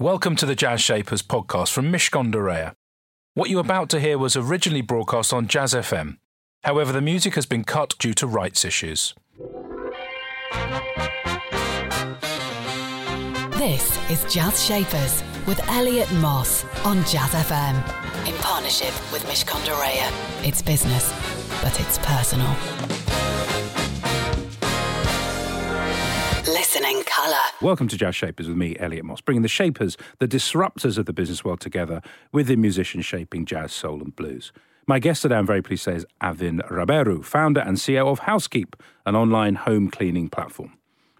Welcome to the Jazz Shapers podcast from Mishcon de Reya. What you're about to hear was originally broadcast on Jazz FM. However, the music has been cut due to rights issues. This is Jazz Shapers with Elliot Moss on Jazz FM in partnership with Mishcon de Reya. It's business, but it's personal. Colour. Welcome to Jazz Shapers with me, Elliot Moss, bringing the shapers, the disruptors of the business world together with the musicians shaping jazz, soul, and blues. My guest today, I'm very pleased to say, is Avin Ribeiro, founder and CEO of Housekeep, an online home cleaning platform.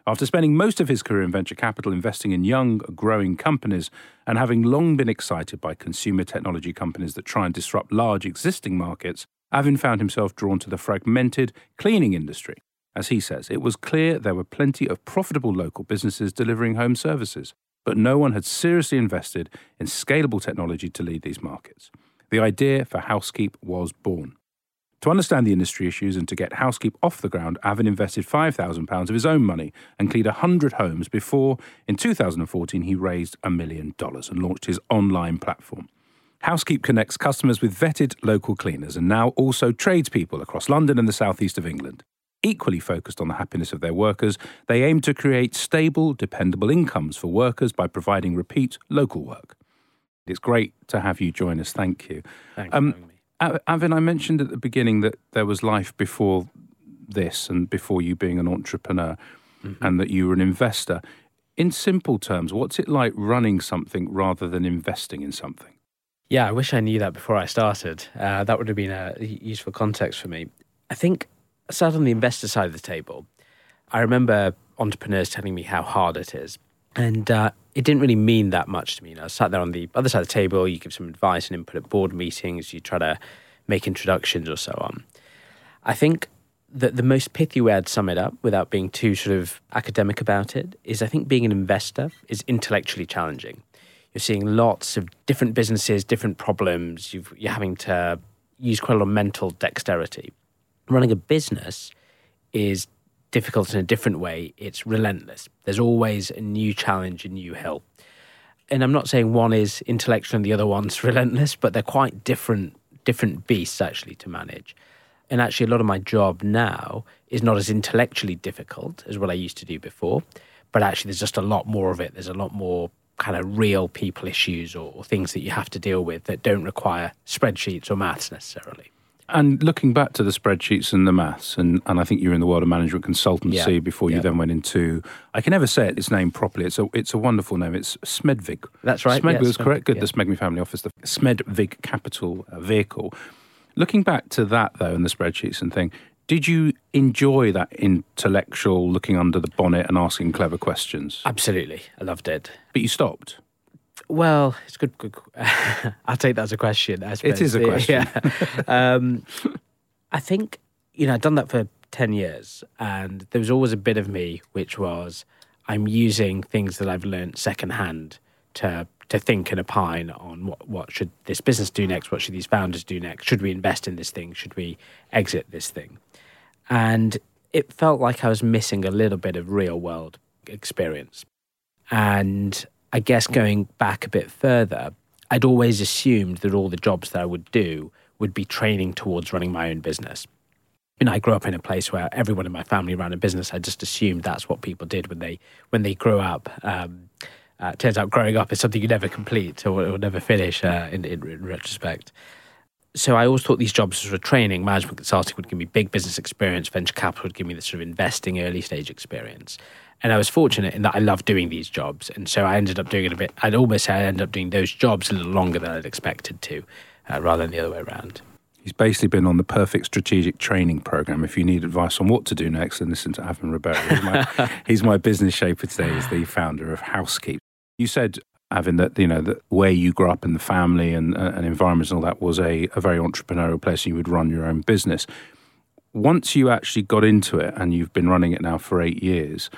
After spending most of his career in venture capital investing in young, growing companies and having long been excited by consumer technology companies that try and disrupt large existing markets, Avin found himself drawn to the fragmented cleaning industry. As he says, it was clear there were plenty of profitable local businesses delivering home services, but no one had seriously invested in scalable technology to lead these markets. The idea for Housekeep was born. To understand the industry issues and to get Housekeep off the ground, Avin invested £5,000 of his own money and cleaned 100 homes before, in 2014, he raised a million dollars and launched his online platform. Housekeep connects customers with vetted local cleaners and now also tradespeople across London and the southeast of England equally focused on the happiness of their workers, they aim to create stable, dependable incomes for workers by providing repeat local work. It's great to have you join us. Thank you. Thanks um, for having me. Avin, I mentioned at the beginning that there was life before this and before you being an entrepreneur mm-hmm. and that you were an investor. In simple terms, what's it like running something rather than investing in something? Yeah, I wish I knew that before I started. Uh, that would have been a useful context for me. I think sat on the investor side of the table, I remember entrepreneurs telling me how hard it is. And uh, it didn't really mean that much to me. You know, I sat there on the other side of the table, you give some advice and input at board meetings, you try to make introductions or so on. I think that the most pithy way I'd sum it up without being too sort of academic about it is I think being an investor is intellectually challenging. You're seeing lots of different businesses, different problems. you are having to use quite a lot of mental dexterity running a business is difficult in a different way. It's relentless. There's always a new challenge, a new hill. And I'm not saying one is intellectual and the other one's relentless, but they're quite different different beasts actually to manage. And actually a lot of my job now is not as intellectually difficult as what I used to do before, but actually there's just a lot more of it. There's a lot more kind of real people issues or, or things that you have to deal with that don't require spreadsheets or maths necessarily. And looking back to the spreadsheets and the maths, and, and I think you were in the world of management consultancy yeah. before you yeah. then went into, I can never say it, its name properly. It's a, it's a wonderful name. It's Smedvig. That's right. Smedvig yeah, is correct. Good. The Smedvig family office, the Smedvig capital uh, vehicle. Looking back to that, though, and the spreadsheets and thing, did you enjoy that intellectual looking under the bonnet and asking clever questions? Absolutely. I loved it. But you stopped? Well, it's good. good. I'll take that as a question. I It is a question. Yeah. um, I think you know I've done that for ten years, and there was always a bit of me which was I'm using things that I've learned secondhand to to think and opine on what what should this business do next, what should these founders do next, should we invest in this thing, should we exit this thing, and it felt like I was missing a little bit of real world experience, and I guess going back a bit further, I'd always assumed that all the jobs that I would do would be training towards running my own business. Know, I grew up in a place where everyone in my family ran a business. I just assumed that's what people did when they when they grew up. Um, uh, turns out growing up is something you never complete or, or never finish uh, in, in, in, retrospect. So I always thought these jobs were training, management consulting would give me big business experience, venture capital would give me the sort of investing early stage experience. And I was fortunate in that I loved doing these jobs. And so I ended up doing it a bit, I'd almost say I ended up doing those jobs a little longer than I'd expected to, uh, rather than the other way around. He's basically been on the perfect strategic training program. If you need advice on what to do next, then listen to Avin Ribeiro. He's my, he's my business shaper today. He's the founder of Housekeep. You said, Avin, that you know that where you grew up in the family and, uh, and environments and all that was a, a very entrepreneurial place. And you would run your own business. Once you actually got into it, and you've been running it now for eight years,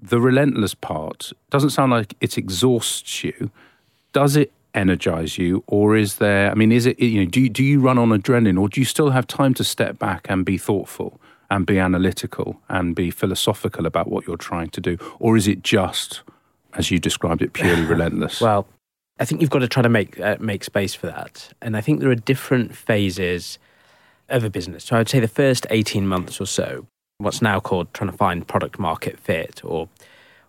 the relentless part doesn't sound like it exhausts you. Does it energize you, or is there? I mean, is it? You know, do you, do you run on adrenaline, or do you still have time to step back and be thoughtful and be analytical and be philosophical about what you're trying to do, or is it just as you described it, purely relentless? Well, I think you've got to try to make uh, make space for that, and I think there are different phases of a business. So I'd say the first eighteen months or so, what's now called trying to find product market fit, or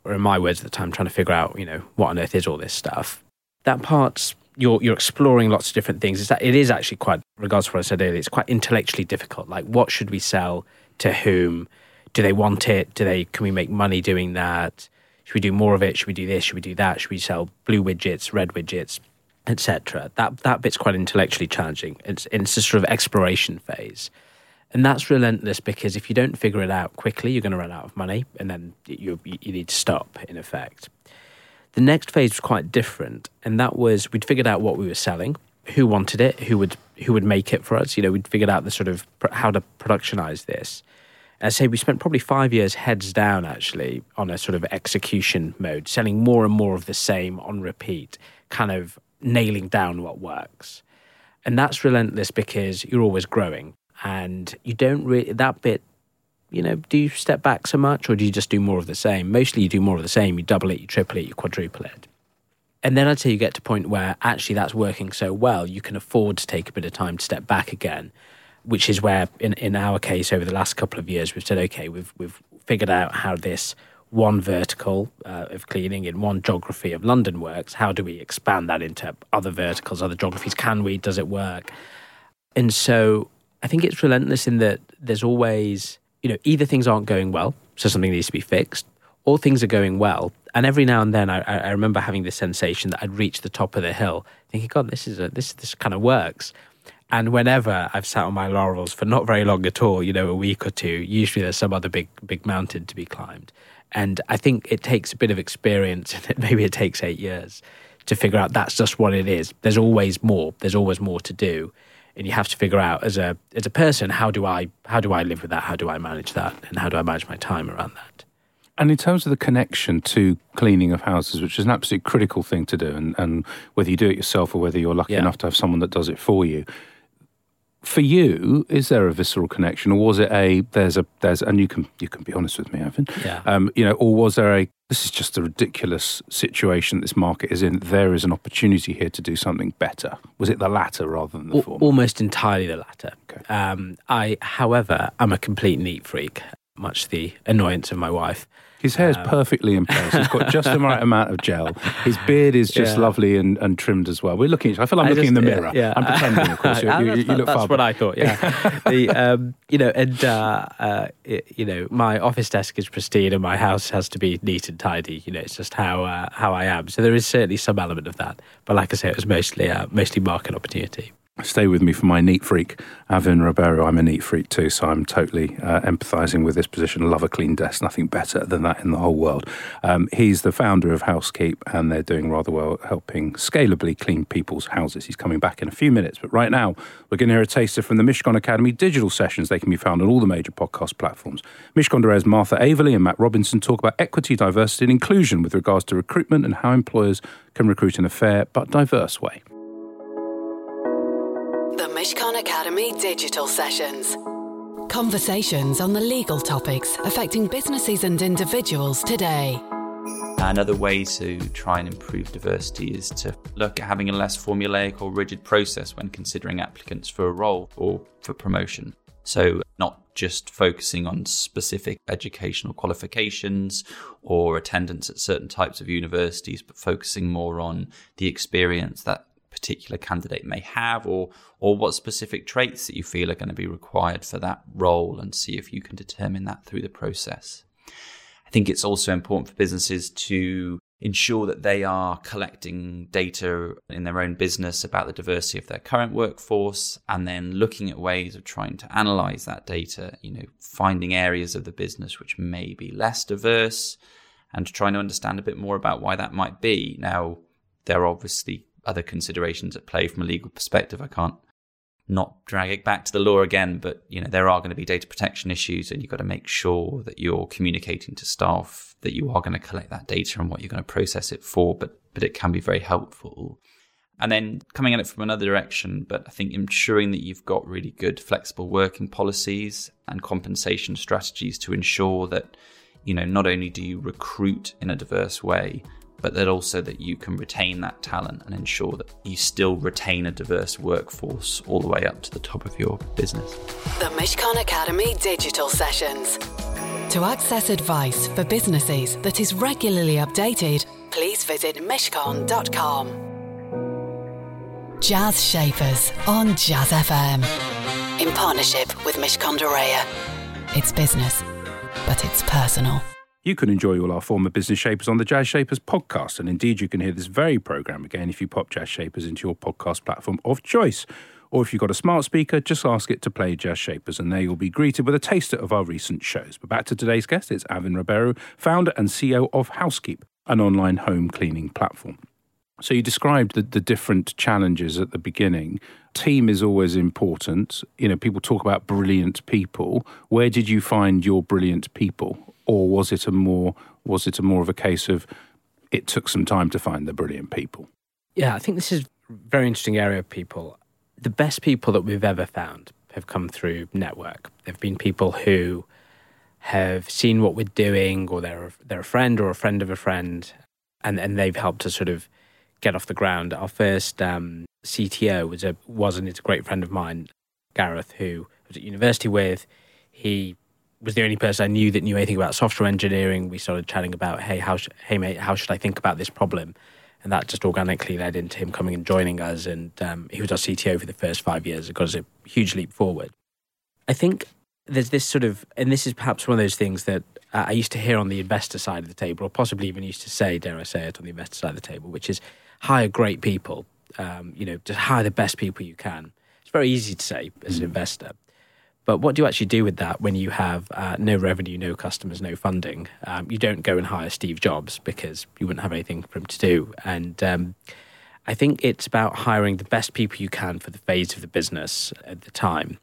or in my words at the time, trying to figure out, you know, what on earth is all this stuff. That part's you're you're exploring lots of different things. It's, it is actually quite, regards to what I said earlier, it's quite intellectually difficult. Like, what should we sell to whom? Do they want it? Do they? Can we make money doing that? Should we do more of it? Should we do this? Should we do that? Should we sell blue widgets, red widgets, etc.? That that bit's quite intellectually challenging. It's it's a sort of exploration phase. And that's relentless because if you don't figure it out quickly, you're going to run out of money, and then you you need to stop. In effect, the next phase was quite different, and that was we'd figured out what we were selling, who wanted it, who would who would make it for us. You know, we'd figured out the sort of how to productionize this. And I say we spent probably five years heads down actually on a sort of execution mode, selling more and more of the same on repeat, kind of nailing down what works. And that's relentless because you're always growing and you don't really that bit you know do you step back so much or do you just do more of the same? Mostly you do more of the same. You double it you triple it you quadruple it. And then i'd say you get to a point where actually that's working so well you can afford to take a bit of time to step back again which is where in, in our case over the last couple of years we've said okay we've we've figured out how this one vertical uh, of cleaning in one geography of london works. How do we expand that into other verticals other geographies? Can we? Does it work? And so I think it's relentless in that there's always, you know, either things aren't going well, so something needs to be fixed, or things are going well. And every now and then, I, I remember having this sensation that I'd reached the top of the hill, thinking, "God, this is a, this this kind of works." And whenever I've sat on my laurels for not very long at all, you know, a week or two, usually there's some other big big mountain to be climbed. And I think it takes a bit of experience, and maybe it takes eight years to figure out that's just what it is. There's always more. There's always more to do and you have to figure out as a as a person how do I how do I live with that? How do I manage that? And how do I manage my time around that? And in terms of the connection to cleaning of houses, which is an absolutely critical thing to do, and, and whether you do it yourself or whether you're lucky yeah. enough to have someone that does it for you, for you, is there a visceral connection, or was it a there's a there's and you can you can be honest with me, Evan. Yeah. Um, you know, or was there a this is just a ridiculous situation this market is in. There is an opportunity here to do something better. Was it the latter rather than the former? Almost entirely the latter. Okay. Um, I, however, am a complete neat freak, much the annoyance of my wife. His hair is um, perfectly in place. He's got just the right amount of gel. His beard is just yeah. lovely and, and trimmed as well. We're looking. I feel like I'm I looking just, in the mirror. Yeah, I'm pretending, of course. You, you, you look That's what I thought. Yeah. the um, you know, and uh, uh, you know, my office desk is pristine, and my house has to be neat and tidy. You know, it's just how uh, how I am. So there is certainly some element of that. But like I say, it was mostly uh, mostly market opportunity stay with me for my neat freak, Avin Ribeiro. I'm a neat freak too, so I'm totally uh, empathizing with this position. Love a clean desk, nothing better than that in the whole world. Um, he's the founder of Housekeep, and they're doing rather well helping scalably clean people's houses. He's coming back in a few minutes, but right now we're going to hear a taster from the Mishcon Academy digital sessions. They can be found on all the major podcast platforms. Mishcon de Reya's Martha Averley and Matt Robinson talk about equity, diversity, and inclusion with regards to recruitment and how employers can recruit in a fair but diverse way. Mishcon Academy digital sessions. Conversations on the legal topics affecting businesses and individuals today. Another way to try and improve diversity is to look at having a less formulaic or rigid process when considering applicants for a role or for promotion. So, not just focusing on specific educational qualifications or attendance at certain types of universities, but focusing more on the experience that particular candidate may have or or what specific traits that you feel are going to be required for that role and see if you can determine that through the process. I think it's also important for businesses to ensure that they are collecting data in their own business about the diversity of their current workforce and then looking at ways of trying to analyze that data, you know, finding areas of the business which may be less diverse and trying to understand a bit more about why that might be. Now, there are obviously other considerations at play from a legal perspective. I can't not drag it back to the law again, but you know there are going to be data protection issues, and you've got to make sure that you're communicating to staff that you are going to collect that data and what you're going to process it for. But but it can be very helpful. And then coming at it from another direction, but I think ensuring that you've got really good flexible working policies and compensation strategies to ensure that you know not only do you recruit in a diverse way, but that also that you can retain that talent and ensure that you still retain a diverse workforce all the way up to the top of your business. The Mishcon Academy Digital Sessions. To access advice for businesses that is regularly updated, please visit mishcon.com. Jazz Shapers on Jazz FM. In partnership with Mishcon de Reya. It's business, but it's personal. You can enjoy all our former business shapers on the Jazz Shapers podcast, and indeed you can hear this very program again if you pop Jazz Shapers into your podcast platform of choice. Or if you've got a smart speaker, just ask it to play Jazz Shapers, and there you'll be greeted with a taster of our recent shows. But back to today's guest, it's Avin Ribeiro, founder and CEO of Housekeep, an online home cleaning platform. So you described the, the different challenges at the beginning. Team is always important. You know, people talk about brilliant people. Where did you find your brilliant people? Or was it a more was it a more of a case of it took some time to find the brilliant people? Yeah, I think this is a very interesting area of people. The best people that we've ever found have come through network. They've been people who have seen what we're doing, or they're they're a friend or a friend of a friend, and and they've helped us sort of get off the ground. Our first um, CTO was a was and it's a great friend of mine, Gareth, who I was at university with. He was the only person I knew that knew anything about software engineering. We started chatting about, hey, how sh- hey mate, how should I think about this problem? And that just organically led into him coming and joining us. And um, he was our CTO for the first five years. It got us a huge leap forward. I think there's this sort of, and this is perhaps one of those things that uh, I used to hear on the investor side of the table, or possibly even used to say, dare I say it, on the investor side of the table, which is hire great people. Um, you know, just hire the best people you can. It's very easy to say as an mm. investor. But what do you actually do with that when you have uh, no revenue, no customers, no funding? Um, you don't go and hire Steve Jobs because you wouldn't have anything for him to do. And um, I think it's about hiring the best people you can for the phase of the business at the time.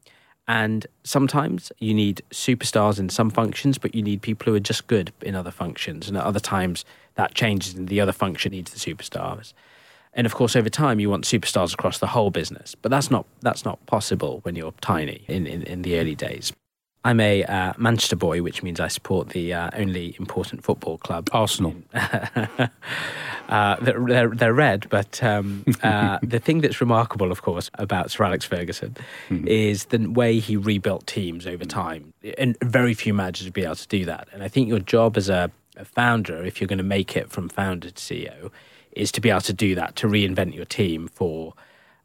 And sometimes you need superstars in some functions, but you need people who are just good in other functions. And at other times, that changes and the other function needs the superstars. And of course, over time, you want superstars across the whole business, but that's not that's not possible when you're tiny in, in, in the early days. I'm a uh, Manchester boy, which means I support the uh, only important football club, Arsenal. uh, they're, they're, red, but um, uh, the thing that's remarkable, of course, about Sir Alex Ferguson mm-hmm. is the way he rebuilt teams over time. And very few managers would be able to do that. And I think your job as a, a founder, if you're going to make it from founder to CEO, is to be able to do that, to reinvent your team for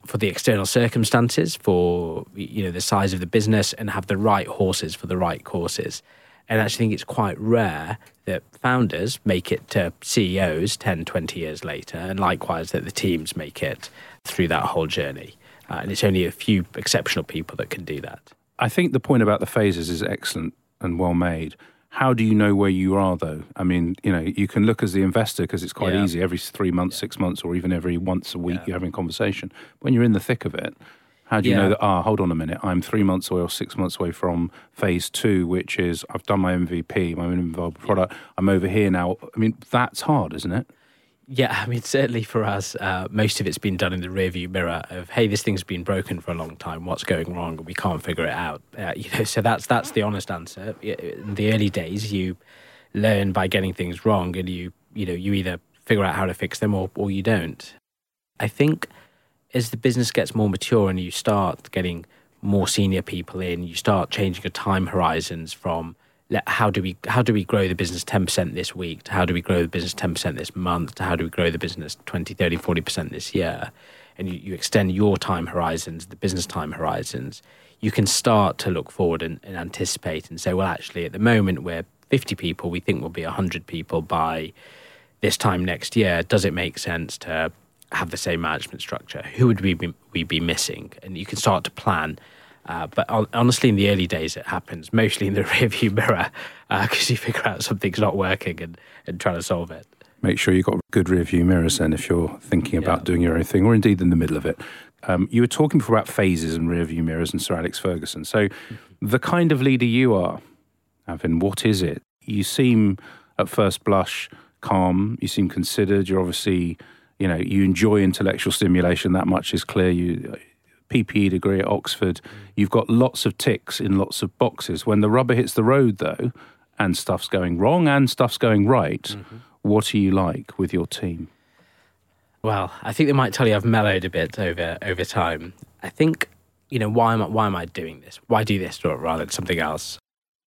for the external circumstances, for you know the size of the business, and have the right horses for the right courses. And I actually think it's quite rare that founders make it to CEOs 10, 20 years later, and likewise that the teams make it through that whole journey. Uh, and it's only a few exceptional people that can do that. I think the point about the phases is excellent and well made. How do you know where you are, though? I mean, you know, you can look as the investor because it's quite yeah. easy. Every three months, yeah. six months, or even every once a week, yeah. you're having a conversation. When you're in the thick of it, how do you know that? Ah, hold on a minute. I'm three months away or six months away from phase two, which is I've done my MVP, my minimum viable product. I'm over here now. I mean, that's hard, isn't it? Yeah, I mean, certainly for us, uh, most of it's been done in the rearview mirror of, hey, this thing's been broken for a long time. What's going wrong? We can't figure it out. Uh, you know, so that's that's the honest answer. In the early days, you learn by getting things wrong, and you you know you either figure out how to fix them or or you don't. I think as the business gets more mature and you start getting more senior people in, you start changing your time horizons from how do we how do we grow the business 10% this week? How do we grow the business 10% this month? How do we grow the business 20 30 40% this year? And you, you extend your time horizons the business time horizons. You can start to look forward and, and anticipate and say well actually at the moment we're 50 people. We think we'll be 100 people by this time next year. Does it make sense to have the same management structure? Who would we be, we be missing? And you can start to plan uh, but honestly, in the early days, it happens mostly in the rearview mirror because uh, you figure out something's not working and, and trying to solve it. Make sure you've got good rearview mirrors then if you're thinking about yeah. doing your own thing or indeed in the middle of it. Um, you were talking before about phases and rearview mirrors and Sir Alex Ferguson. So, mm-hmm. the kind of leader you are, Avin, what is it? You seem at first blush calm, you seem considered, you're obviously you know you enjoy intellectual stimulation that much is clear you PPE degree at Oxford. You've got lots of ticks in lots of boxes. When the rubber hits the road, though, and stuff's going wrong and stuff's going right, mm-hmm. What are you like with your team? Well, I think they might tell you I've mellowed a bit over over time. I think, you know, why am I, why am I doing this? Why do this rather than something else?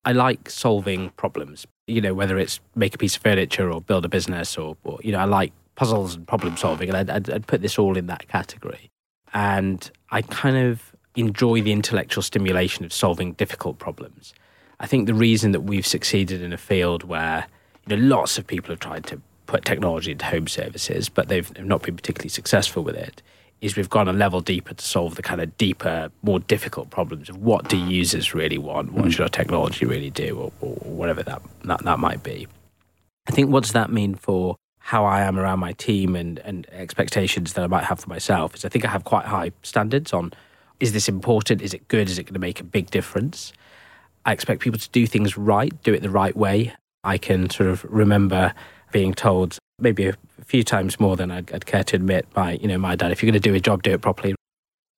I like solving problems. You know, whether it's make a piece of furniture or build a business, or, or you know, I like puzzles and problem solving, and I'd, I'd, I'd put this all in that category. And I kind of enjoy the intellectual stimulation of solving difficult problems. I think the reason that we've succeeded in a field where you know lots of people have tried to put technology into home services, but they've not been particularly successful with it, is we've gone a level deeper to solve the kind of deeper, more difficult problems of what do users really want, what mm. should our technology really do, or, or whatever that, that that might be. I think what does that mean for how I am around my team and, and expectations that I might have for myself is I think I have quite high standards on is this important? Is it good? Is it going to make a big difference? I expect people to do things right, do it the right way. I can sort of remember being told maybe a few times more than I'd, care to admit by, you know, my dad, if you're going to do a job, do it properly.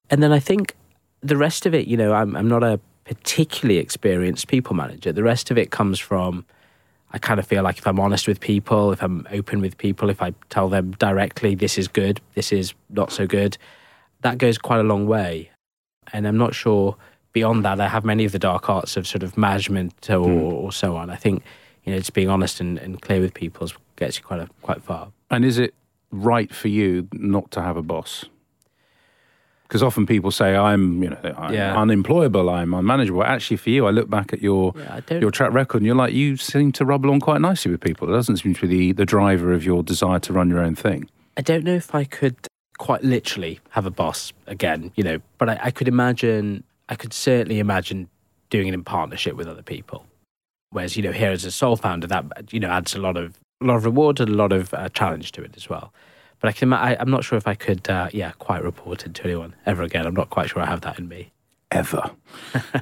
And then I think the rest of it, you know, I'm, I'm not a particularly experienced people manager. The rest of it comes from I kind of feel like if I'm honest with people, if I'm open with people, if I tell them directly, this is good, this is not so good, that goes quite a long way. And I'm not sure beyond that, I have many of the dark arts of sort of management or, mm. or so on. I think, you know, just being honest and, and clear with people gets you quite a, quite far. And is it right for you not to have a boss? Because often people say I'm, you know, I'm yeah. unemployable, I'm unmanageable. Actually, for you, I look back at your yeah, your track record, and you're like, you seem to rub along quite nicely with people. It doesn't seem to be the, the driver of your desire to run your own thing. I don't know if I could quite literally have a boss again, you know, but I, I could imagine, I could certainly imagine doing it in partnership with other people. Whereas, you know, here as a sole founder, that, you know, adds a lot of, a lot of reward and a lot of uh, challenge to it as well. But I can, I, am not sure if I could, uh, yeah, quite report it to anyone ever again. I'm not quite sure I have that in me ever.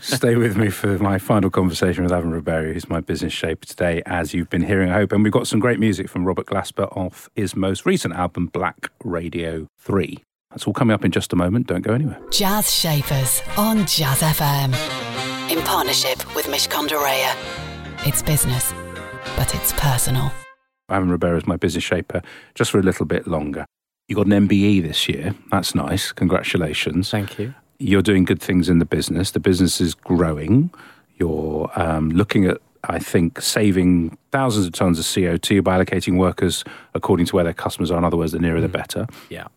Stay with me for my final conversation with Avin Ribeiro, who's my business shaper today, as you've been hearing, I hope. And we've got some great music from Robert Glasper off his most recent album, Black Radio 3. That's all coming up in just a moment. Don't go anywhere. Jazz Shapers on Jazz FM. In partnership with Mishcon de It's business, but it's personal. Avin Ribeiro is my business shaper just for a little bit longer. You got an MBE this year. That's nice. Congratulations. Thank you you're doing good things in the business. The business is growing. You're um, looking at, I think, saving thousands of tons of CO2 by allocating workers according to where their customers are. In other words, the nearer mm. the better. Yeah.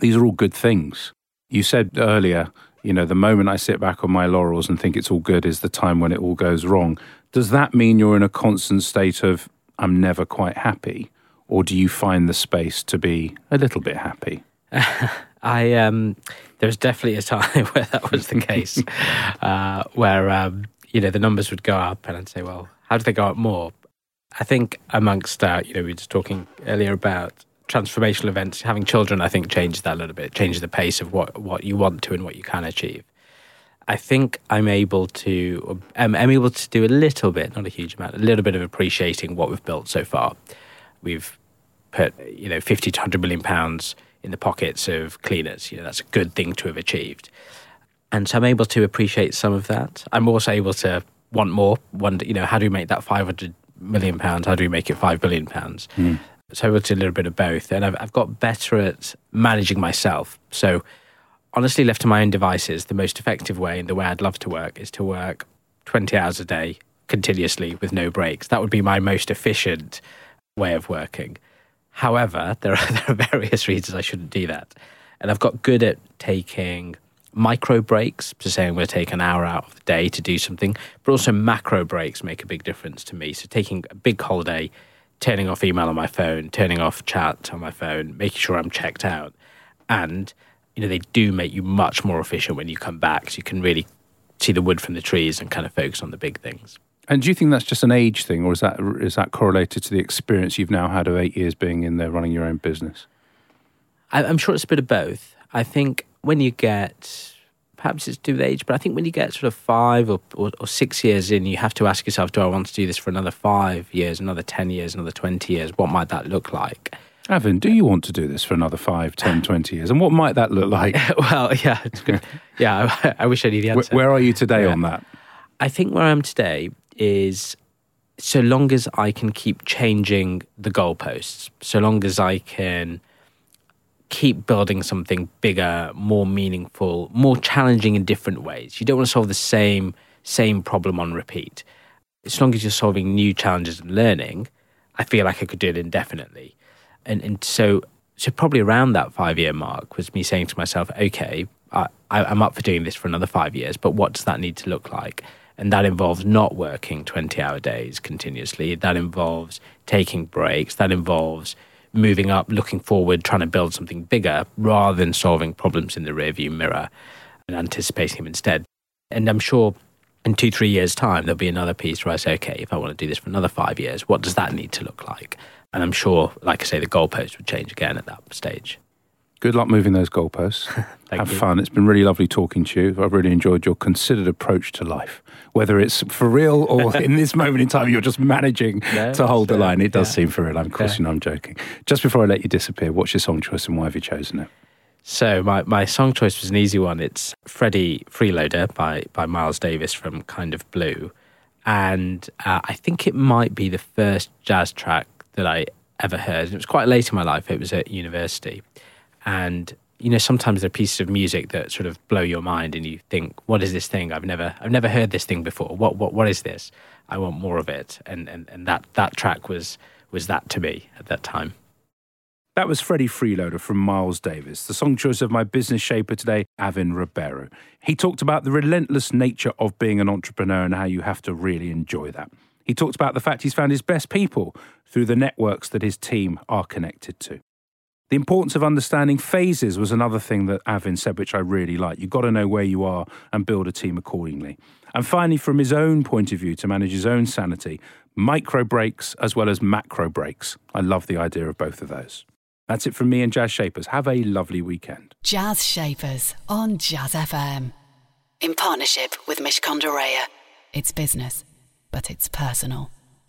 These are all good things. You said earlier, you know, the moment I sit back on my laurels and think it's all good is the time when it all goes wrong. Does that mean you're in a constant state of, I'm never quite happy? Or do you find the space to be a little bit happy? I um, there was definitely a time where that was the case, uh, where um, you know the numbers would go up, and I'd say, well, how do they go up more? I think amongst uh, you know we were just talking earlier about transformational events, having children, I think changes that a little bit, changes the pace of what what you want to and what you can achieve. I think I'm able to um, I'm able to do a little bit, not a huge amount, a little bit of appreciating what we've built so far. We've put you know 50 to 100 million pounds in the pockets of cleaners. You know, that's a good thing to have achieved. And so I'm able to appreciate some of that. I'm also able to want more. Wonder, you know, how do we make that 500 million pounds? How do we make it 5 billion pounds? Mm. So I will do a little bit of both. And I've, I've got better at managing myself. So honestly, left to my own devices, the most effective way and the way I'd love to work is to work 20 hours a day continuously with no breaks. That would be my most efficient way of working. However, there are, there are various reasons I shouldn't do that. And I've got good at taking micro breaks, so saying I'm going to take an hour out of the day to do something, but also macro breaks make a big difference to me. So taking a big holiday, turning off email on my phone, turning off chat on my phone, making sure I'm checked out. And, you know, they do make you much more efficient when you come back. So you can really see the wood from the trees and kind of focus on the big things. And do you think that's just an age thing, or is that is that correlated to the experience you've now had of eight years being in there running your own business? I'm sure it's a bit of both. I think when you get, perhaps it's due to age, but I think when you get sort of five or, or, or, six years in, you have to ask yourself, do I want to do this for another five years, another 10 years, another 20 years? What might that look like? Avin, do you want to do this for another 5, 10, 20 years? And what might that look like? well, yeah, it's good. yeah, I, I, wish I knew the answer. Where, where are you today yeah. on that? I think where I am today is so long as I can keep changing the goalposts, so long as I can keep building something bigger, more meaningful, more challenging in different ways. You don't want to solve the same same problem on repeat. As long as you're solving new challenges and learning, I feel like I could do it indefinitely. And and so so probably around that five year mark was me saying to myself, okay, I, I'm up for doing this for another five years, but what does that need to look like? And that involves not working 20 hour days continuously. That involves taking breaks. That involves moving up, looking forward, trying to build something bigger rather than solving problems in the rearview mirror and anticipating them instead. And I'm sure in two, three years' time, there'll be another piece where I say, okay, if I want to do this for another five years, what does that need to look like? And I'm sure, like I say, the goalposts would change again at that stage. Good luck moving those goalposts. Have you. fun. It's been really lovely talking to you. I've really enjoyed your considered approach to life, whether it's for real or in this moment in time you're just managing No, to hold the line. It does yeah. seem for real. Of course, Yeah. you know I'm joking. Just before I let you disappear, what's your song choice and why have you chosen it? So my, my song choice was an easy one. It's Freddie Freeloader by, by Miles Davis from Kind of Blue. And uh, I think it might be the first jazz track that I ever heard. It was quite late in my life. It was at university. And you know, sometimes there are pieces of music that sort of blow your mind and you think, what is this thing? I've never I've never heard this thing before. What what what is this? I want more of it. And and, and that, that track was was that to me at that time. That was Freddie Freeloader from Miles Davis, the song choice of my business shaper today, Avin Ribeiro. He talked about the relentless nature of being an entrepreneur and how you have to really enjoy that. He talked about the fact he's found his best people through the networks that his team are connected to. The importance of understanding phases was another thing that Avin said, which I really like. You've got to know where you are and build a team accordingly. And finally, from his own point of view, to manage his own sanity, micro breaks as well as macro breaks. I love the idea of both of those. That's it from me and Jazz Shapers. Have a lovely weekend. Jazz Shapers on Jazz FM. In partnership with Mishcon de Reya. It's business, but it's personal.